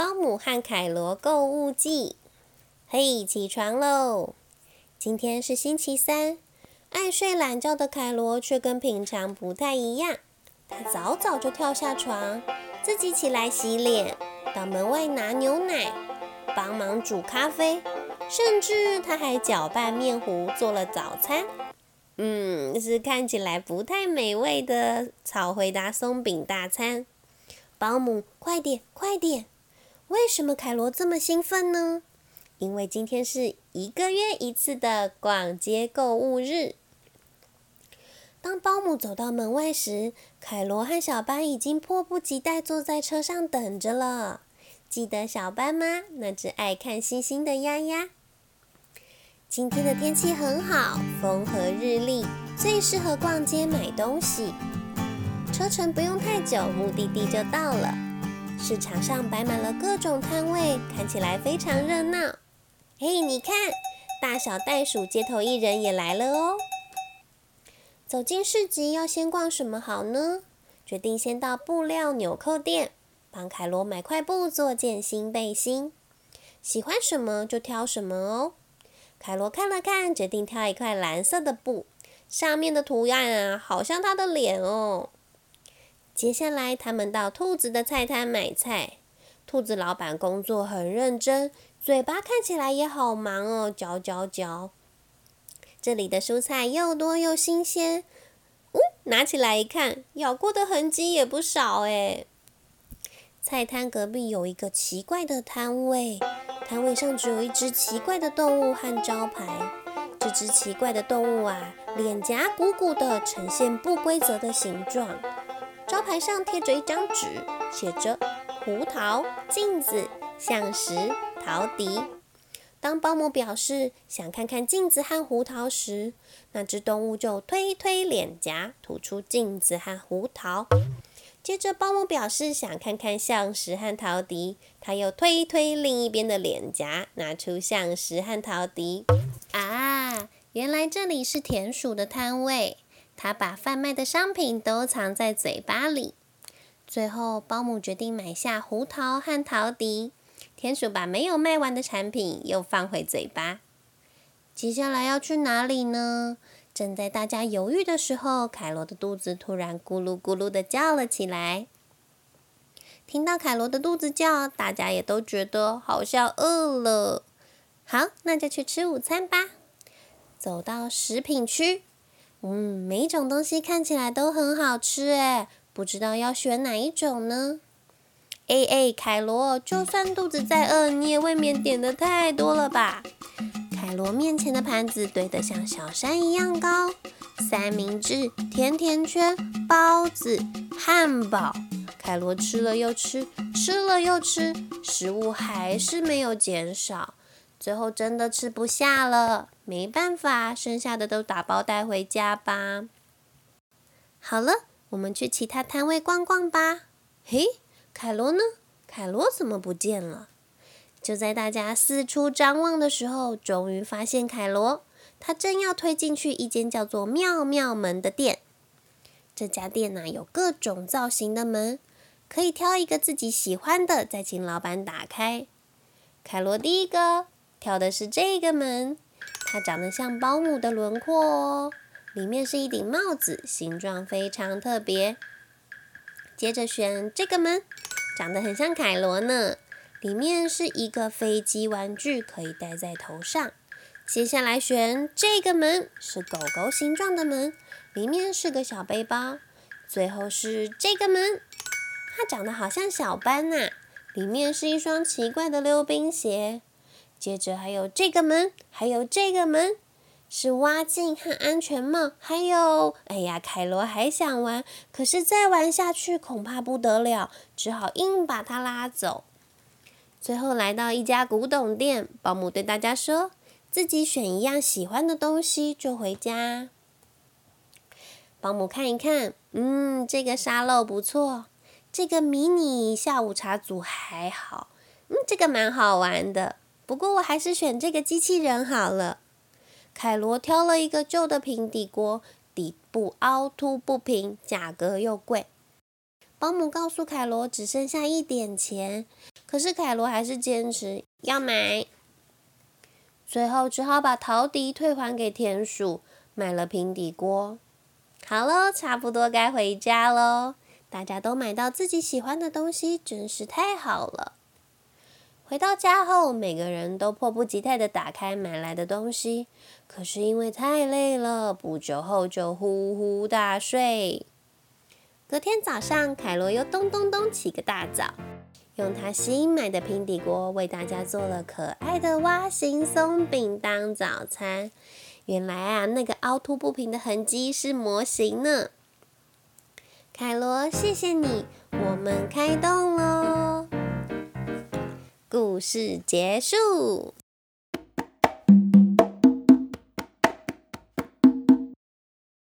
保姆和凯罗购物记。嘿，起床喽！今天是星期三，爱睡懒觉的凯罗却跟平常不太一样。他早早就跳下床，自己起来洗脸，到门外拿牛奶，帮忙煮咖啡，甚至他还搅拌面糊做了早餐。嗯，是看起来不太美味的草回答松饼大餐。保姆，快点，快点！为什么凯罗这么兴奋呢？因为今天是一个月一次的逛街购物日。当保姆走到门外时，凯罗和小班已经迫不及待坐在车上等着了。记得小班吗？那只爱看星星的丫丫。今天的天气很好，风和日丽，最适合逛街买东西。车程不用太久，目的地就到了。市场上摆满了各种摊位，看起来非常热闹。嘿，你看，大小袋鼠街头艺人也来了哦。走进市集，要先逛什么好呢？决定先到布料纽扣店，帮凯罗买块布做件新背心。喜欢什么就挑什么哦。凯罗看了看，决定挑一块蓝色的布，上面的图案啊，好像他的脸哦。接下来，他们到兔子的菜摊买菜。兔子老板工作很认真，嘴巴看起来也好忙哦，嚼嚼嚼。这里的蔬菜又多又新鲜。呜，拿起来一看，咬过的痕迹也不少哎。菜摊隔壁有一个奇怪的摊位，摊位上只有一只奇怪的动物和招牌。这只奇怪的动物啊，脸颊鼓鼓的，呈现不规则的形状。招牌上贴着一张纸，写着“胡桃、镜子、象石、陶笛”。当保姆表示想看看镜子和胡桃时，那只动物就推推脸颊，吐出镜子和胡桃。接着，保姆表示想看看象石和陶笛，他又推推另一边的脸颊，拿出象石和陶笛。啊，原来这里是田鼠的摊位。他把贩卖的商品都藏在嘴巴里。最后，保姆决定买下胡桃和陶笛。田鼠把没有卖完的产品又放回嘴巴。接下来要去哪里呢？正在大家犹豫的时候，凯罗的肚子突然咕噜咕噜的叫了起来。听到凯罗的肚子叫，大家也都觉得好像饿了。好，那就去吃午餐吧。走到食品区。嗯，每一种东西看起来都很好吃诶，不知道要选哪一种呢？A A 凯罗，就算肚子再饿，你也未免点的太多了吧？凯罗面前的盘子堆得像小山一样高，三明治、甜甜圈、包子、汉堡，凯罗吃了又吃，吃了又吃，食物还是没有减少。最后真的吃不下了，没办法，剩下的都打包带回家吧。好了，我们去其他摊位逛逛吧。嘿，凯罗呢？凯罗怎么不见了？就在大家四处张望的时候，终于发现凯罗。他正要推进去一间叫做“妙妙门”的店。这家店呢，有各种造型的门，可以挑一个自己喜欢的，再请老板打开。凯罗第一个。挑的是这个门，它长得像保姆的轮廓哦。里面是一顶帽子，形状非常特别。接着选这个门，长得很像凯罗呢。里面是一个飞机玩具，可以戴在头上。接下来选这个门，是狗狗形状的门，里面是个小背包。最后是这个门，它长得好像小班呐，里面是一双奇怪的溜冰鞋。接着还有这个门，还有这个门，是挖镜和安全帽。还有，哎呀，凯罗还想玩，可是再玩下去恐怕不得了，只好硬把他拉走。最后来到一家古董店，保姆对大家说：“自己选一样喜欢的东西就回家。”保姆看一看，嗯，这个沙漏不错，这个迷你下午茶组还好，嗯，这个蛮好玩的。不过我还是选这个机器人好了。凯罗挑了一个旧的平底锅，底部凹凸不平，价格又贵。保姆告诉凯罗只剩下一点钱，可是凯罗还是坚持要买，最后只好把陶笛退还给田鼠，买了平底锅。好了，差不多该回家喽。大家都买到自己喜欢的东西，真是太好了。回到家后，每个人都迫不及待地打开买来的东西，可是因为太累了，不久后就呼呼大睡。隔天早上，凯罗又咚咚咚起个大早，用他新买的平底锅为大家做了可爱的蛙形松饼当早餐。原来啊，那个凹凸不平的痕迹是模型呢。凯罗，谢谢你，我们开动喽！故事结束。